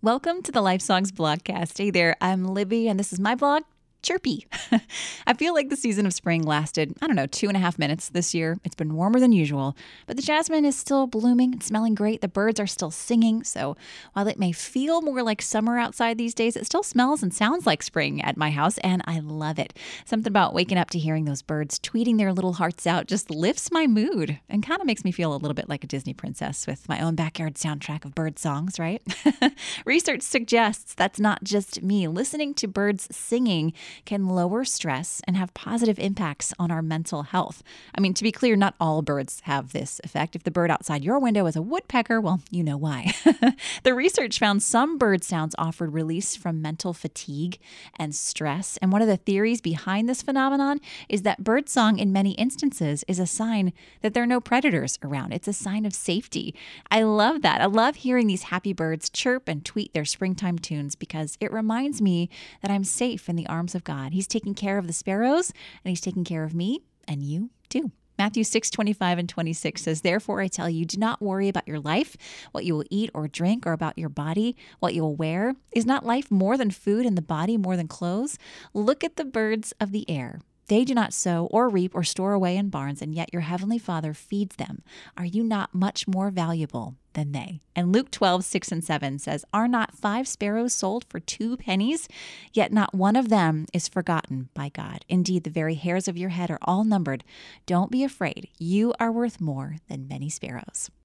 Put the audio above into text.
Welcome to the Life Songs blogcast. Hey there, I'm Libby, and this is my blog, chirpy. I feel like the season of spring lasted, I don't know, two and a half minutes this year. It's been warmer than usual, but the jasmine is still blooming and smelling great. The birds are still singing. So while it may feel more like summer outside these days, it still smells and sounds like spring at my house, and I love it. Something about waking up to hearing those birds tweeting their little hearts out just lifts my mood and kind of makes me feel a little bit like a Disney princess with my own backyard soundtrack of bird songs, right? Research suggests that's not just me. Listening to birds singing can lower stress and have positive impacts on our mental health. I mean, to be clear, not all birds have this effect. If the bird outside your window is a woodpecker, well, you know why. the research found some bird sounds offered release from mental fatigue and stress. And one of the theories behind this phenomenon is that birdsong, in many instances, is a sign that there are no predators around. It's a sign of safety. I love that. I love hearing these happy birds chirp and tweet their springtime tunes because it reminds me that I'm safe in the arms of God. He's taking care of the sparrows and he's taking care of me and you too. Matthew 6, 25 and 26 says, Therefore I tell you, do not worry about your life, what you will eat or drink, or about your body, what you will wear. Is not life more than food and the body more than clothes? Look at the birds of the air. They do not sow or reap or store away in barns, and yet your heavenly Father feeds them. Are you not much more valuable than they? And Luke 12, 6 and 7 says, Are not five sparrows sold for two pennies? Yet not one of them is forgotten by God. Indeed, the very hairs of your head are all numbered. Don't be afraid. You are worth more than many sparrows.